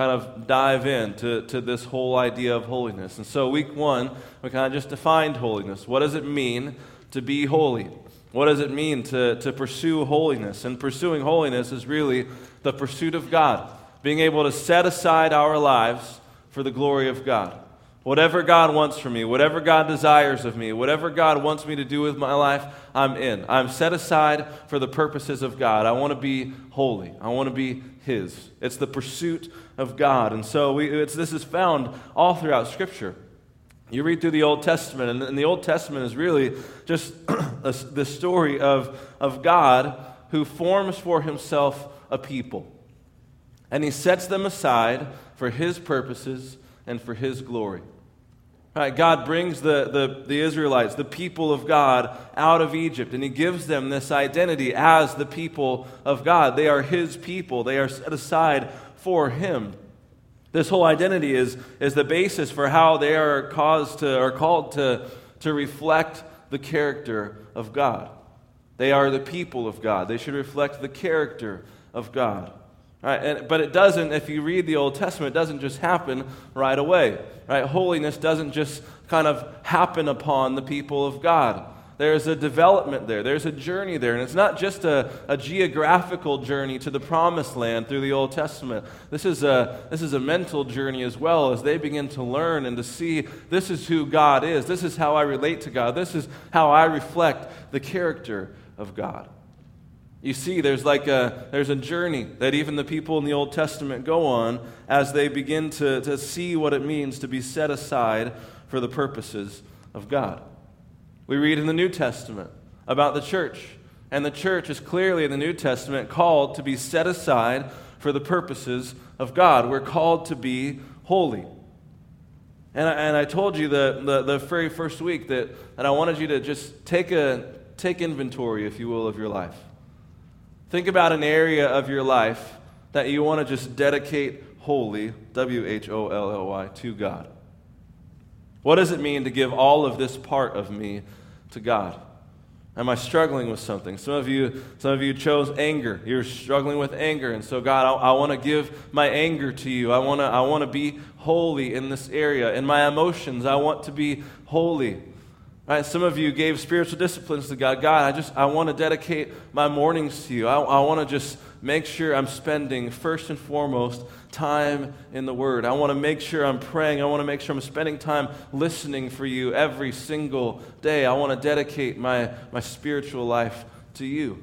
kind of dive into to this whole idea of holiness. And so, week one, we kind of just defined holiness. What does it mean to be holy? What does it mean to, to pursue holiness? And pursuing holiness is really the pursuit of God, being able to set aside our lives for the glory of God. Whatever God wants from me, whatever God desires of me, whatever God wants me to do with my life, I'm in. I'm set aside for the purposes of God. I want to be holy. I want to be His. It's the pursuit of God. And so we, this is found all throughout Scripture. You read through the Old Testament, and the Old Testament is really just the story of, of God who forms for himself a people. And he sets them aside for his purposes and for his glory. Right, God brings the, the, the Israelites, the people of God, out of Egypt, and He gives them this identity as the people of God. They are His people, they are set aside for Him. This whole identity is, is the basis for how they are caused to, or called to, to reflect the character of God. They are the people of God. They should reflect the character of God. Right? And, but it doesn't, if you read the Old Testament, it doesn't just happen right away. Right? Holiness doesn't just kind of happen upon the people of God. There's a development there, there's a journey there. And it's not just a, a geographical journey to the promised land through the Old Testament. This is, a, this is a mental journey as well as they begin to learn and to see this is who God is. This is how I relate to God. This is how I reflect the character of God. You see, there's like a, there's a journey that even the people in the Old Testament go on as they begin to, to see what it means to be set aside for the purposes of God. We read in the New Testament about the church. And the church is clearly in the New Testament called to be set aside for the purposes of God. We're called to be holy. And I, and I told you the, the, the very first week that, that I wanted you to just take, a, take inventory, if you will, of your life. Think about an area of your life that you want to just dedicate wholly, W H O L L Y, to God. What does it mean to give all of this part of me to God? Am I struggling with something? Some of you, some of you chose anger. You're struggling with anger, and so God, I, I want to give my anger to you. I want to, I want to be holy in this area. In my emotions, I want to be holy. Right? Some of you gave spiritual disciplines to God. God, I just, I want to dedicate my mornings to you. I, I want to just make sure I'm spending first and foremost time in the Word. I want to make sure I'm praying. I want to make sure I'm spending time listening for you every single day. I want to dedicate my, my spiritual life to you.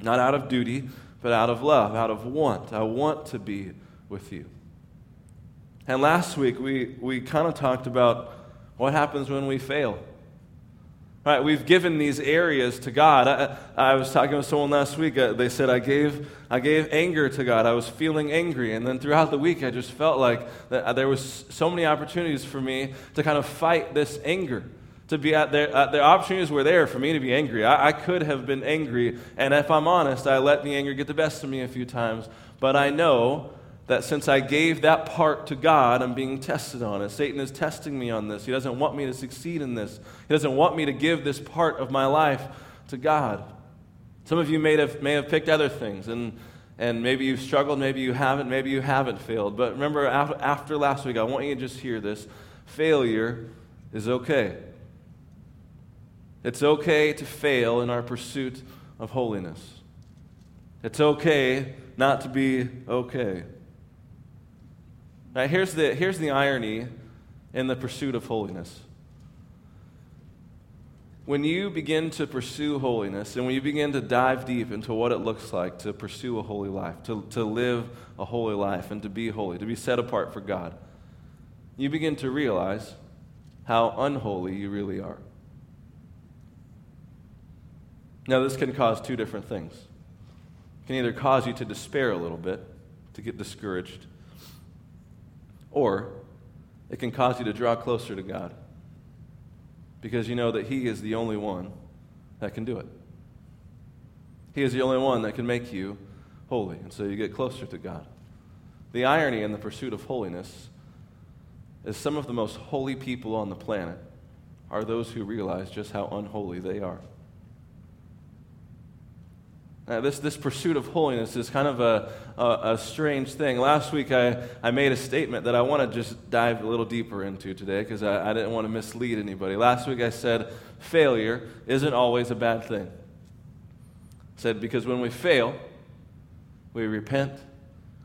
Not out of duty, but out of love, out of want. I want to be with you. And last week, we, we kind of talked about what happens when we fail. Right, we've given these areas to God. I, I was talking with someone last week. Uh, they said I gave, I gave anger to God. I was feeling angry, and then throughout the week, I just felt like uh, there was so many opportunities for me to kind of fight this anger. To be at there, uh, the opportunities were there for me to be angry. I, I could have been angry, and if I'm honest, I let the anger get the best of me a few times. But I know that since I gave that part to God, I'm being tested on it. Satan is testing me on this. He doesn't want me to succeed in this. He doesn't want me to give this part of my life to God. Some of you may have, may have picked other things, and, and maybe you've struggled, maybe you haven't, maybe you haven't failed. But remember, after after last week, I want you to just hear this failure is okay. It's okay to fail in our pursuit of holiness. It's okay not to be okay. Now, here's the, here's the irony in the pursuit of holiness. When you begin to pursue holiness and when you begin to dive deep into what it looks like to pursue a holy life, to, to live a holy life, and to be holy, to be set apart for God, you begin to realize how unholy you really are. Now, this can cause two different things. It can either cause you to despair a little bit, to get discouraged, or it can cause you to draw closer to God because you know that He is the only one that can do it. He is the only one that can make you holy, and so you get closer to God. The irony in the pursuit of holiness is some of the most holy people on the planet are those who realize just how unholy they are. Uh, this, this pursuit of holiness is kind of a, a, a, strange thing. Last week, I, I made a statement that I want to just dive a little deeper into today because I, I didn't want to mislead anybody. Last week, I said failure isn't always a bad thing. I said because when we fail, we repent,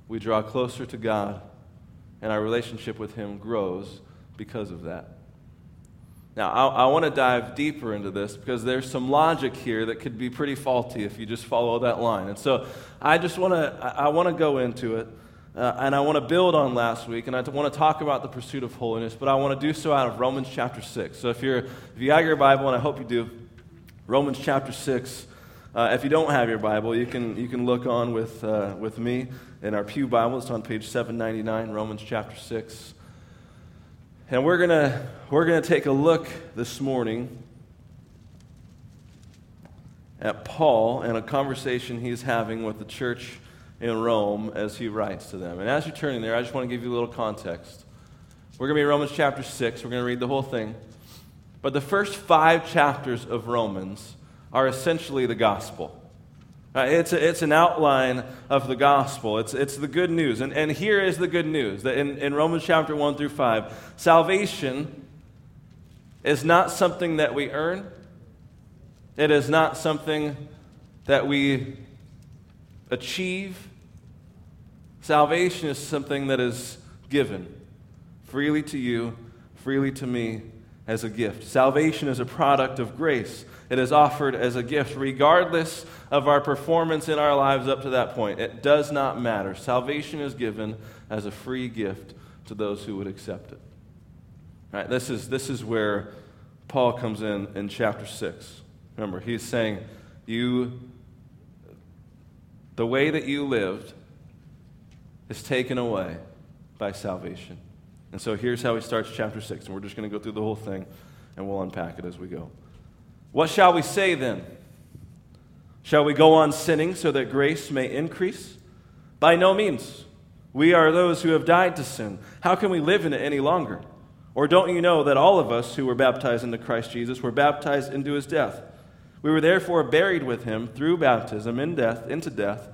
we draw closer to God, and our relationship with Him grows because of that. Now, I, I want to dive deeper into this because there's some logic here that could be pretty faulty if you just follow that line. And so I just want to, I, want to go into it. Uh, and I want to build on last week, and I want to talk about the pursuit of holiness, but I want to do so out of Romans chapter 6. So if, you're, if you got your Bible, and I hope you do, Romans chapter 6. Uh, if you don't have your Bible, you can, you can look on with, uh, with me in our Pew Bible. It's on page 799, Romans chapter 6. And we're going we're going to take a look this morning at Paul and a conversation he's having with the church in Rome as he writes to them. And as you're turning there, I just want to give you a little context. We're going to be in Romans chapter 6. We're going to read the whole thing. But the first five chapters of Romans are essentially the gospel. Uh, it's, a, it's an outline of the gospel. It's, it's the good news. And, and here is the good news that in, in Romans chapter 1 through 5, salvation is not something that we earn, it is not something that we achieve. Salvation is something that is given freely to you, freely to me as a gift. Salvation is a product of grace. It is offered as a gift, regardless of our performance in our lives up to that point. It does not matter. Salvation is given as a free gift to those who would accept it. Right? this, is, this is where Paul comes in in chapter 6. Remember, he's saying, You, the way that you lived is taken away by salvation. And so here's how he starts chapter 6, and we're just going to go through the whole thing and we'll unpack it as we go. What shall we say then? Shall we go on sinning so that grace may increase? By no means. We are those who have died to sin. How can we live in it any longer? Or don't you know that all of us who were baptized into Christ Jesus were baptized into his death? We were therefore buried with him through baptism in death into death,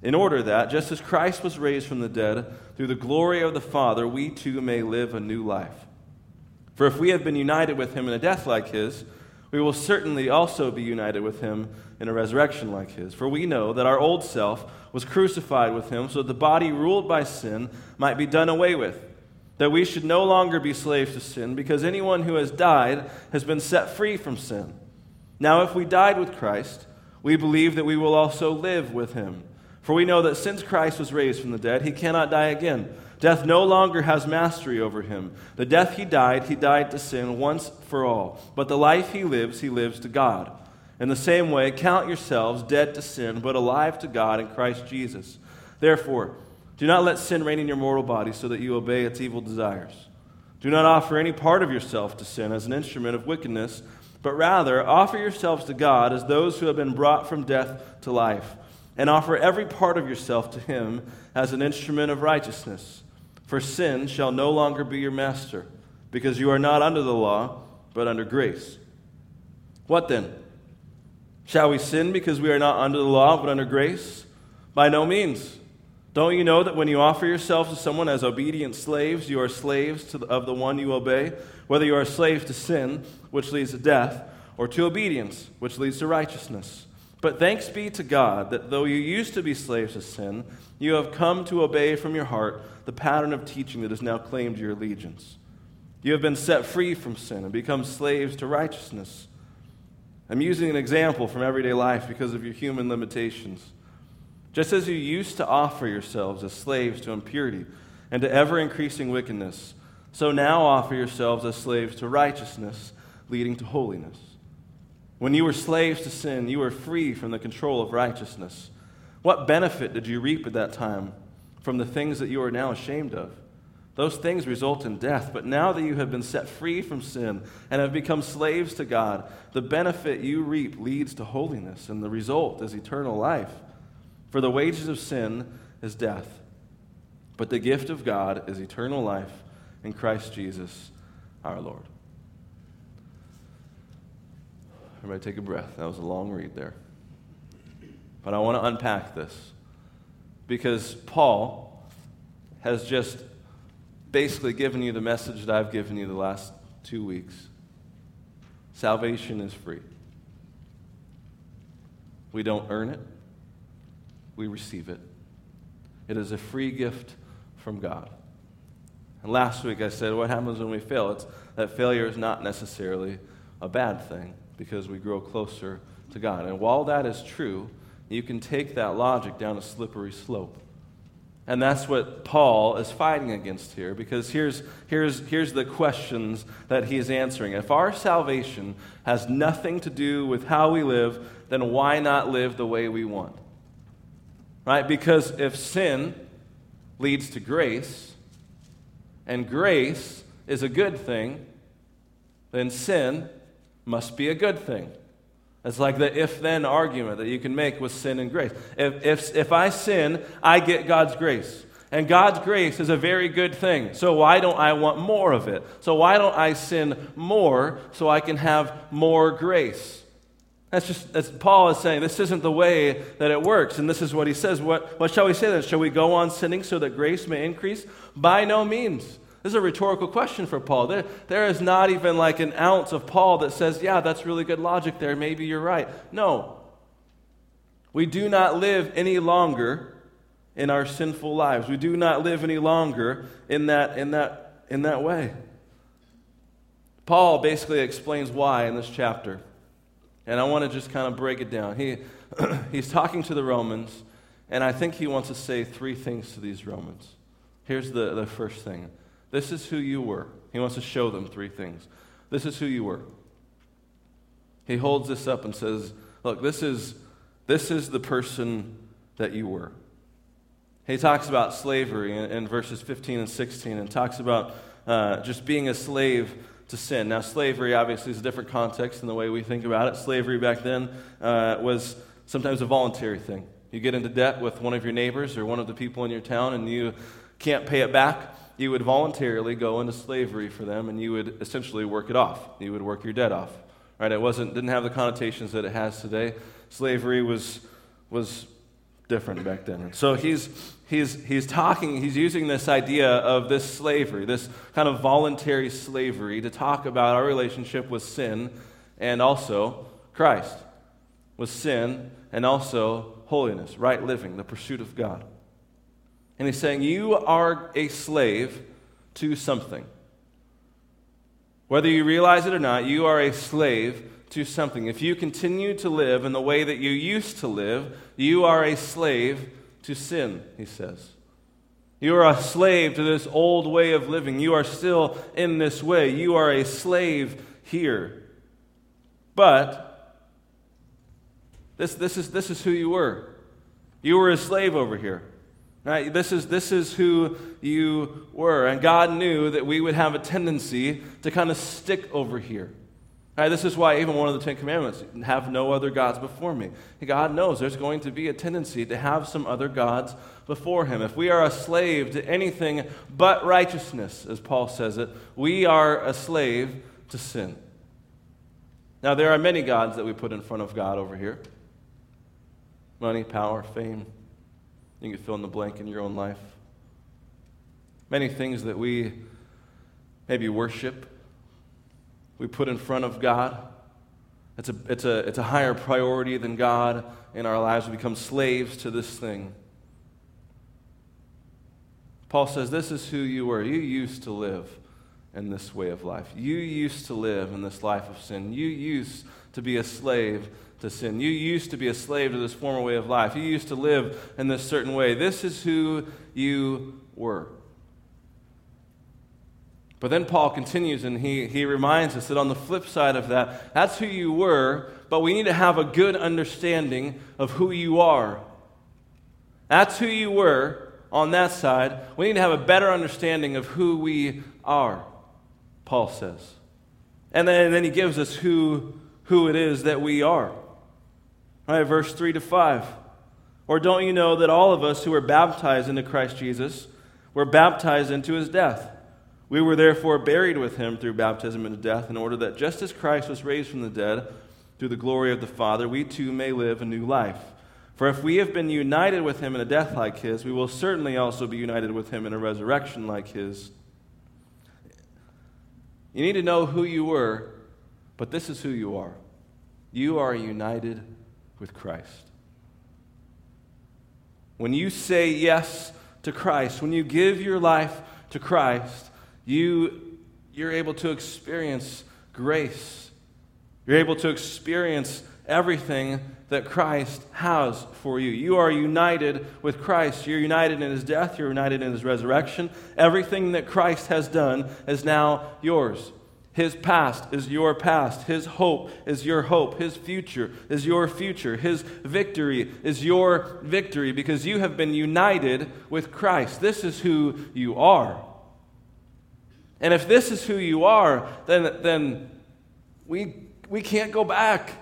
in order that just as Christ was raised from the dead through the glory of the Father, we too may live a new life. For if we have been united with him in a death like his, we will certainly also be united with him in a resurrection like his. For we know that our old self was crucified with him so that the body ruled by sin might be done away with, that we should no longer be slaves to sin, because anyone who has died has been set free from sin. Now, if we died with Christ, we believe that we will also live with him. For we know that since Christ was raised from the dead, he cannot die again. Death no longer has mastery over him. The death he died, he died to sin once for all. But the life he lives, he lives to God. In the same way, count yourselves dead to sin, but alive to God in Christ Jesus. Therefore, do not let sin reign in your mortal body so that you obey its evil desires. Do not offer any part of yourself to sin as an instrument of wickedness, but rather offer yourselves to God as those who have been brought from death to life, and offer every part of yourself to Him as an instrument of righteousness. For sin shall no longer be your master, because you are not under the law, but under grace. What then? Shall we sin because we are not under the law, but under grace? By no means. Don't you know that when you offer yourselves to someone as obedient slaves, you are slaves the, of the one you obey, whether you are slaves to sin, which leads to death, or to obedience, which leads to righteousness? But thanks be to God that though you used to be slaves to sin, you have come to obey from your heart the pattern of teaching that has now claimed your allegiance. You have been set free from sin and become slaves to righteousness. I'm using an example from everyday life because of your human limitations. Just as you used to offer yourselves as slaves to impurity and to ever increasing wickedness, so now offer yourselves as slaves to righteousness, leading to holiness. When you were slaves to sin, you were free from the control of righteousness. What benefit did you reap at that time from the things that you are now ashamed of? Those things result in death. But now that you have been set free from sin and have become slaves to God, the benefit you reap leads to holiness, and the result is eternal life. For the wages of sin is death, but the gift of God is eternal life in Christ Jesus our Lord. Everybody take a breath. That was a long read there. but I want to unpack this because Paul has just basically given you the message that I've given you the last two weeks. Salvation is free. We don't earn it, we receive it. It is a free gift from God. And last week I said, what happens when we fail? It's that failure is not necessarily a bad thing because we grow closer to God. And while that is true, you can take that logic down a slippery slope. And that's what Paul is fighting against here, because here's, here's, here's the questions that he's answering. If our salvation has nothing to do with how we live, then why not live the way we want? Right? Because if sin leads to grace, and grace is a good thing, then sin must be a good thing. It's like the if then argument that you can make with sin and grace. If, if, if I sin, I get God's grace. And God's grace is a very good thing. So why don't I want more of it? So why don't I sin more so I can have more grace? That's just, as Paul is saying, this isn't the way that it works. And this is what he says. What, what shall we say then? Shall we go on sinning so that grace may increase? By no means. This is a rhetorical question for Paul. There, there is not even like an ounce of Paul that says, yeah, that's really good logic there. Maybe you're right. No. We do not live any longer in our sinful lives. We do not live any longer in that, in that, in that way. Paul basically explains why in this chapter. And I want to just kind of break it down. He, he's talking to the Romans, and I think he wants to say three things to these Romans. Here's the, the first thing this is who you were. He wants to show them three things. This is who you were. He holds this up and says, Look, this is, this is the person that you were. He talks about slavery in, in verses 15 and 16 and talks about uh, just being a slave to sin. Now, slavery obviously is a different context than the way we think about it. Slavery back then uh, was sometimes a voluntary thing. You get into debt with one of your neighbors or one of the people in your town and you can't pay it back you would voluntarily go into slavery for them and you would essentially work it off. You would work your debt off. Right? It wasn't didn't have the connotations that it has today. Slavery was was different back then. So he's he's he's talking, he's using this idea of this slavery, this kind of voluntary slavery to talk about our relationship with sin and also Christ. With sin and also holiness, right living, the pursuit of God. And he's saying, You are a slave to something. Whether you realize it or not, you are a slave to something. If you continue to live in the way that you used to live, you are a slave to sin, he says. You are a slave to this old way of living. You are still in this way. You are a slave here. But this, this, is, this is who you were. You were a slave over here. Right? This, is, this is who you were. And God knew that we would have a tendency to kind of stick over here. Right? This is why even one of the Ten Commandments, have no other gods before me. God knows there's going to be a tendency to have some other gods before him. If we are a slave to anything but righteousness, as Paul says it, we are a slave to sin. Now, there are many gods that we put in front of God over here money, power, fame, you can fill in the blank in your own life. Many things that we maybe worship, we put in front of God. It's a, it's, a, it's a higher priority than God in our lives. We become slaves to this thing. Paul says, This is who you were. You used to live in this way of life. You used to live in this life of sin. You used to be a slave to sin. You used to be a slave to this former way of life. You used to live in this certain way. This is who you were. But then Paul continues and he, he reminds us that on the flip side of that, that's who you were, but we need to have a good understanding of who you are. That's who you were on that side. We need to have a better understanding of who we are, Paul says. And then, and then he gives us who, who it is that we are. Right, verse 3 to 5. Or don't you know that all of us who were baptized into Christ Jesus were baptized into his death? We were therefore buried with him through baptism into death, in order that just as Christ was raised from the dead through the glory of the Father, we too may live a new life. For if we have been united with him in a death like his, we will certainly also be united with him in a resurrection like his. You need to know who you were, but this is who you are. You are united with Christ. When you say yes to Christ, when you give your life to Christ, you, you're able to experience grace. You're able to experience everything that Christ has for you. You are united with Christ. You're united in his death, you're united in his resurrection. Everything that Christ has done is now yours. His past is your past. His hope is your hope. His future is your future. His victory is your victory because you have been united with Christ. This is who you are. And if this is who you are, then, then we, we can't go back.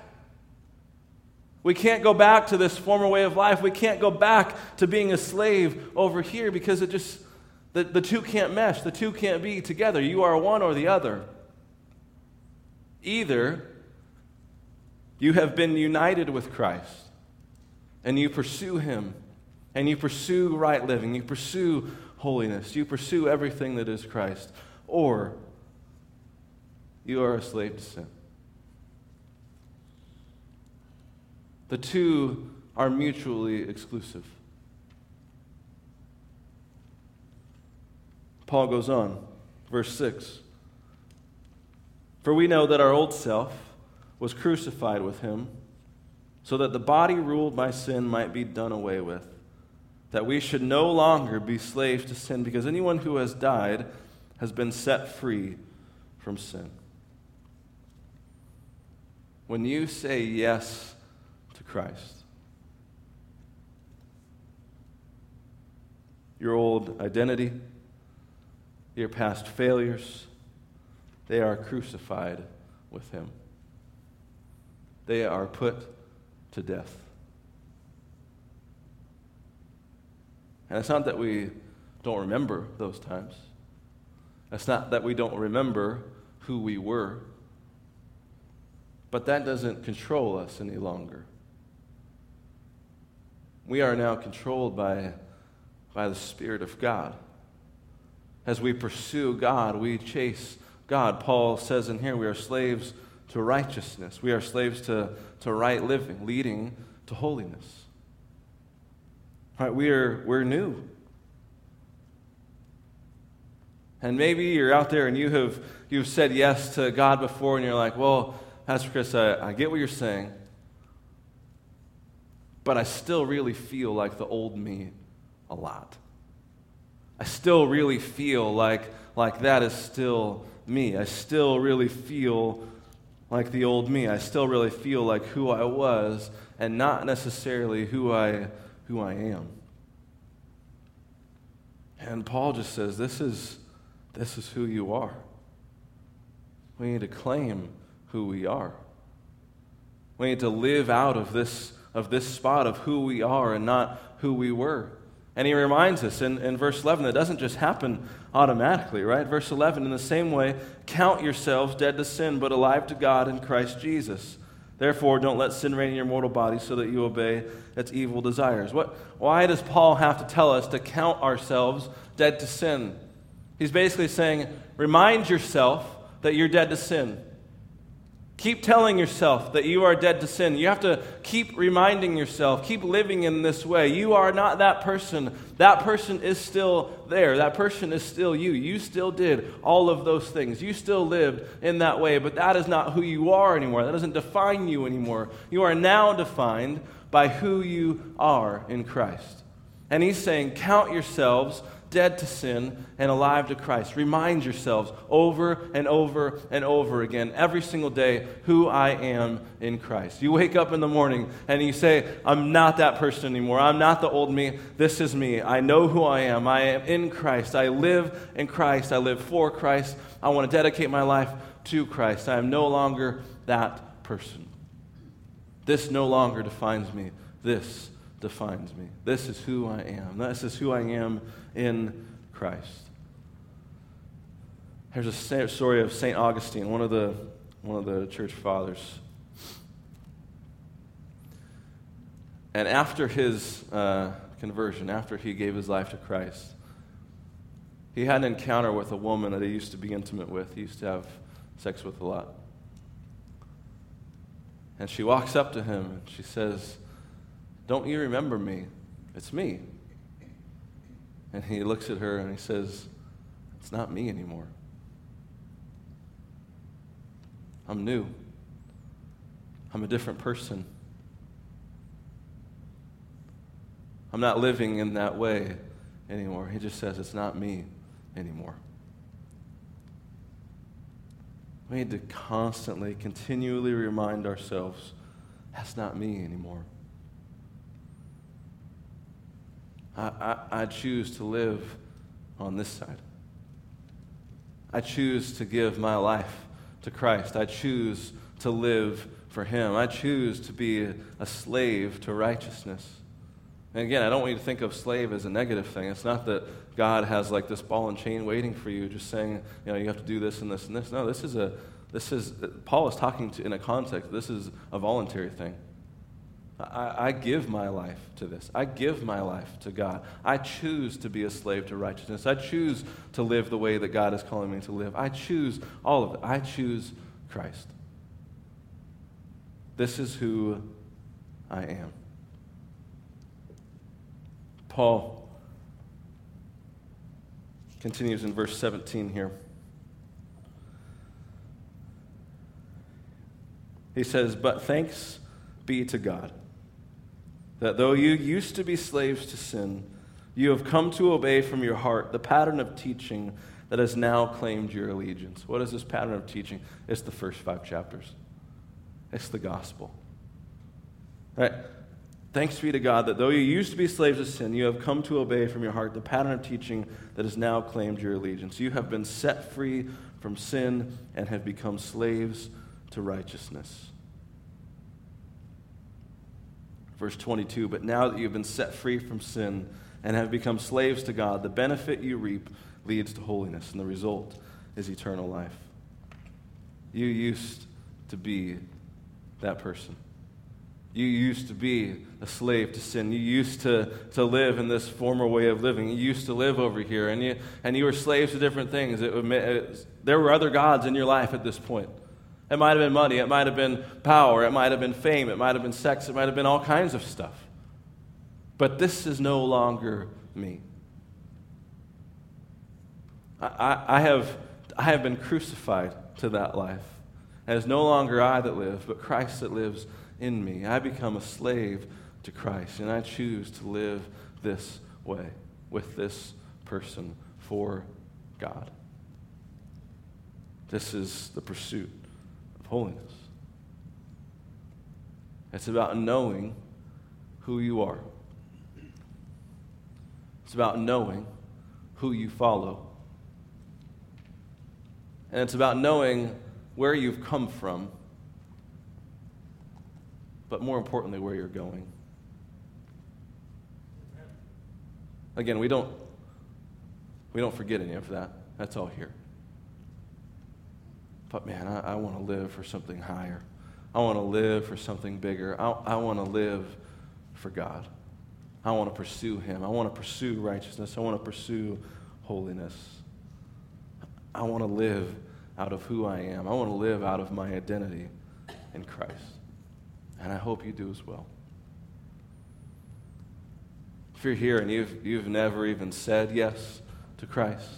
We can't go back to this former way of life. We can't go back to being a slave over here because it just, the, the two can't mesh. The two can't be together. You are one or the other. Either you have been united with Christ and you pursue Him and you pursue right living, you pursue holiness, you pursue everything that is Christ, or you are a slave to sin. The two are mutually exclusive. Paul goes on, verse 6. For we know that our old self was crucified with him, so that the body ruled by sin might be done away with, that we should no longer be slaves to sin, because anyone who has died has been set free from sin. When you say yes to Christ, your old identity, your past failures, they are crucified with him. They are put to death. And it's not that we don't remember those times. It's not that we don't remember who we were. But that doesn't control us any longer. We are now controlled by, by the Spirit of God. As we pursue God, we chase God. Paul says in here, we are slaves to righteousness. We are slaves to, to right living, leading to holiness. Right, we are, we're new. And maybe you're out there and you have you've said yes to God before, and you're like, well, Pastor Chris, I, I get what you're saying, but I still really feel like the old me a lot. I still really feel like, like that is still me. I still really feel like the old me. I still really feel like who I was and not necessarily who I, who I am. And Paul just says, this is, this is who you are. We need to claim who we are. We need to live out of this, of this spot of who we are and not who we were. And he reminds us in, in verse 11 that doesn't just happen automatically, right? Verse 11, in the same way, count yourselves dead to sin, but alive to God in Christ Jesus. Therefore, don't let sin reign in your mortal body so that you obey its evil desires. What, why does Paul have to tell us to count ourselves dead to sin? He's basically saying, remind yourself that you're dead to sin. Keep telling yourself that you are dead to sin. You have to keep reminding yourself, keep living in this way. You are not that person. That person is still there. That person is still you. You still did all of those things. You still lived in that way, but that is not who you are anymore. That doesn't define you anymore. You are now defined by who you are in Christ. And he's saying, Count yourselves dead to sin and alive to Christ. Remind yourselves over and over and over again, every single day, who I am in Christ. You wake up in the morning and you say, I'm not that person anymore. I'm not the old me. This is me. I know who I am. I am in Christ. I live in Christ. I live for Christ. I want to dedicate my life to Christ. I am no longer that person. This no longer defines me. This defines me. This is who I am. This is who I am in Christ. Here's a story of St. Augustine, one of the, one of the church fathers. and after his uh, conversion, after he gave his life to Christ, he had an encounter with a woman that he used to be intimate with. He used to have sex with a lot. And she walks up to him and she says, Don't you remember me? It's me. And he looks at her and he says, It's not me anymore. I'm new. I'm a different person. I'm not living in that way anymore. He just says, It's not me anymore. We need to constantly, continually remind ourselves that's not me anymore. I, I, I, choose to live on this side. I choose to give my life to Christ. I choose to live for Him. I choose to be a slave to righteousness. And again, I don't want you to think of slave as a negative thing. It's not that God has like this ball and chain waiting for you, just saying, you know, you have to do this and this and this. No, this is a, this is, Paul is talking to, in a context, this is a voluntary thing. I, I give my life to this. I give my life to God. I choose to be a slave to righteousness. I choose to live the way that God is calling me to live. I choose all of it. I choose Christ. This is who I am. Paul continues in verse 17 here. He says, But thanks be to God that though you used to be slaves to sin, you have come to obey from your heart the pattern of teaching that has now claimed your allegiance. What is this pattern of teaching? It's the first five chapters, it's the gospel. Right? Thanks be to God that though you used to be slaves of sin, you have come to obey from your heart the pattern of teaching that has now claimed your allegiance. You have been set free from sin and have become slaves to righteousness. Verse 22 But now that you've been set free from sin and have become slaves to God, the benefit you reap leads to holiness, and the result is eternal life. You used to be that person. You used to be a slave to sin. You used to, to live in this former way of living. You used to live over here, and you, and you were slaves to different things. It, it, there were other gods in your life at this point. It might have been money, it might have been power, it might have been fame, it might have been sex, it might have been all kinds of stuff. But this is no longer me. I, I, have, I have been crucified to that life. And it's no longer I that live, but Christ that lives in me. I become a slave to Christ, and I choose to live this way with this person for God. This is the pursuit of holiness. It's about knowing who you are. It's about knowing who you follow. And it's about knowing where you've come from but more importantly, where you're going. Again, we don't, we don't forget any of that. That's all here. But man, I, I want to live for something higher. I want to live for something bigger. I, I want to live for God. I want to pursue Him. I want to pursue righteousness. I want to pursue holiness. I want to live out of who I am. I want to live out of my identity in Christ. And I hope you do as well. If you're here and you've, you've never even said yes to Christ,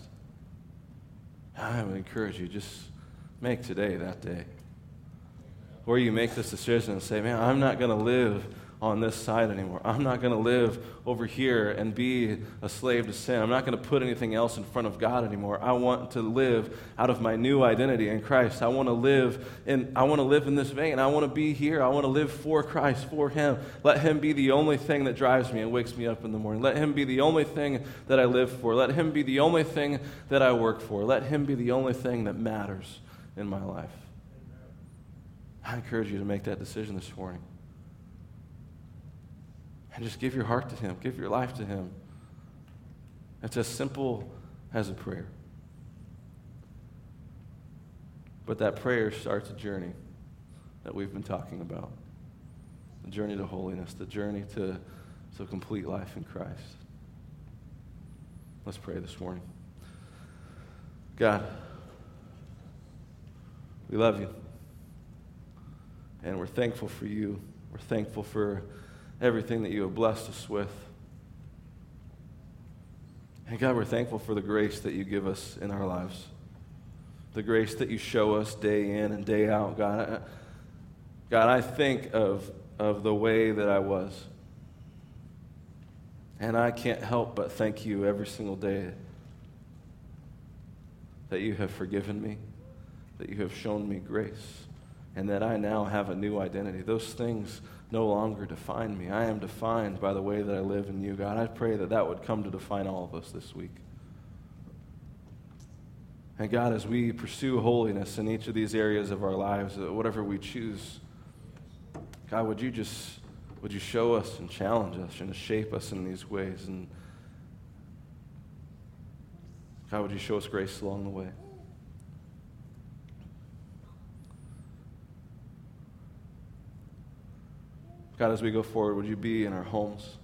I would encourage you just make today that day. Where you make this decision and say, man, I'm not going to live on this side anymore. I'm not going to live over here and be a slave to sin. I'm not going to put anything else in front of God anymore. I want to live out of my new identity in Christ. I want to live in I want to live in this vein. I want to be here. I want to live for Christ, for him. Let him be the only thing that drives me and wakes me up in the morning. Let him be the only thing that I live for. Let him be the only thing that I work for. Let him be the only thing that matters in my life. I encourage you to make that decision this morning. And just give your heart to Him, give your life to Him. It's as simple as a prayer. But that prayer starts a journey that we've been talking about. the journey to holiness, the journey to, to complete life in Christ. Let's pray this morning. God, we love you. And we're thankful for you. We're thankful for everything that you have blessed us with. And God, we're thankful for the grace that you give us in our lives. The grace that you show us day in and day out. God, God, I think of, of the way that I was. And I can't help but thank you every single day that you have forgiven me, that you have shown me grace, and that I now have a new identity. Those things no longer define me. I am defined by the way that I live in you, God. I pray that that would come to define all of us this week. And God, as we pursue holiness in each of these areas of our lives, uh, whatever we choose, God, would you just would you show us and challenge us and shape us in these ways? And God, would you show us grace along the way? God, as we go forward, would you be in our homes?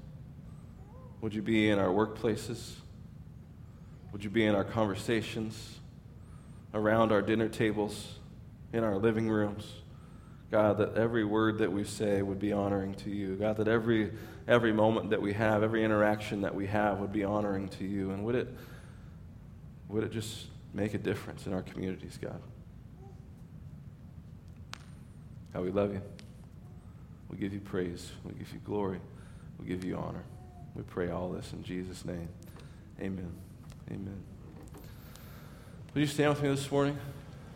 Would you be in our workplaces? Would you be in our conversations, around our dinner tables, in our living rooms? God, that every word that we say would be honoring to you. God, that every, every moment that we have, every interaction that we have would be honoring to you. And would it, would it just make a difference in our communities, God? God, we love you. We give you praise. We give you glory. We give you honor. We pray all this in Jesus' name. Amen. Amen. Will you stand with me this morning?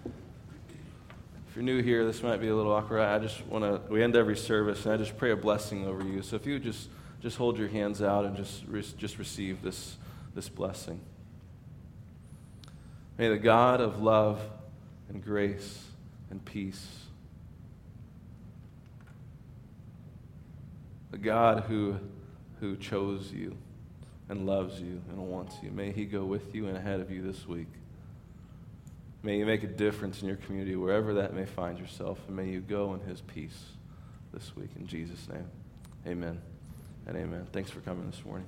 If you're new here, this might be a little awkward. I just want to, we end every service, and I just pray a blessing over you. So if you would just, just hold your hands out and just, just receive this, this blessing. May the God of love and grace and peace the God who, who chose you and loves you and wants you. May He go with you and ahead of you this week. May you make a difference in your community, wherever that may find yourself, and may you go in His peace this week. In Jesus' name, amen and amen. Thanks for coming this morning.